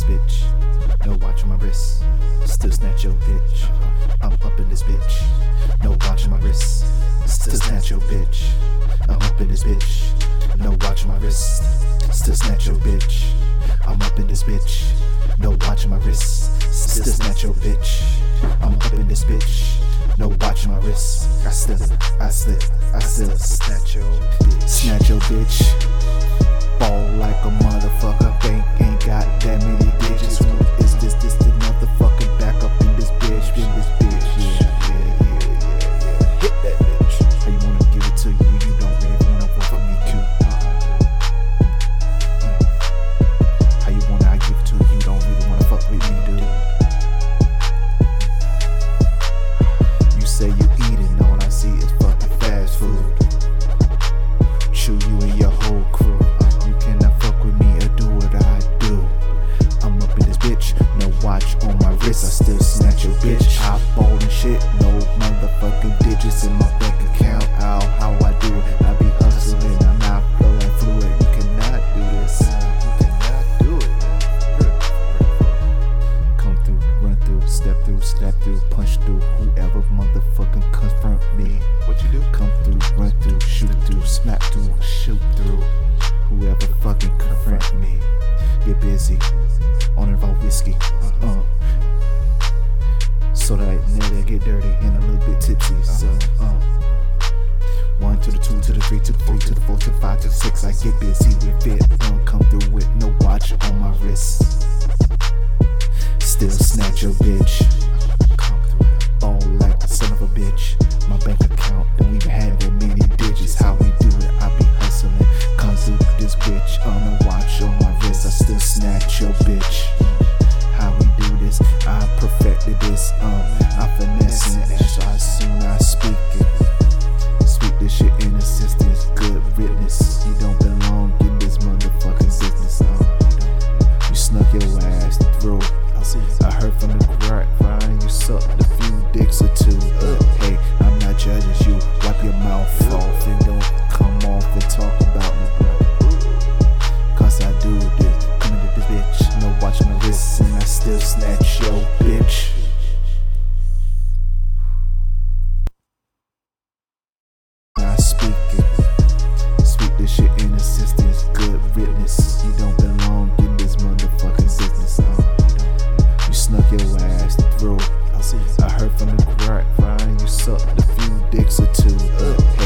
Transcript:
this bitch. No watch on my wrist. Still snatch your bitch. I'm up in this bitch. No watch on my wrist. Still snatch your bitch. I'm up in this bitch. No watch on my wrist. Still snatch your bitch. I'm up in this bitch. No watch on my wrist. Still snatch your bitch. I'm up in this bitch. No watch on my wrist. I still, I I still snatch your bitch. Snatch your bitch. Shit, no motherfucking digits in my bank account. Ow, how I do it? I be hustling, I'm not flowing fluid. You cannot do this. You cannot do it. Come through, run through, step through, snap through, punch through. Whoever motherfucking confront me. What you do? Come through, run through, shoot through, smack through, shoot through. Whoever fucking confront me. Get busy. On and about whiskey. Uh. So that I they get dirty and a little bit tipsy. So, uh. One to the two to the three to the three to the four to the five to the six. I get busy with it. Don't come through with no watch on my wrist. Still snatch your bitch. Ball like the son of a bitch. My bank account don't even have that many digits. How we do it, I be hustling. Come through this bitch on a watch on my wrist. I still snatch your bitch. I heard from the grapevine you sucked a few dicks or two. But hey, I'm not judging you. Wipe your sucked a few dicks or two. But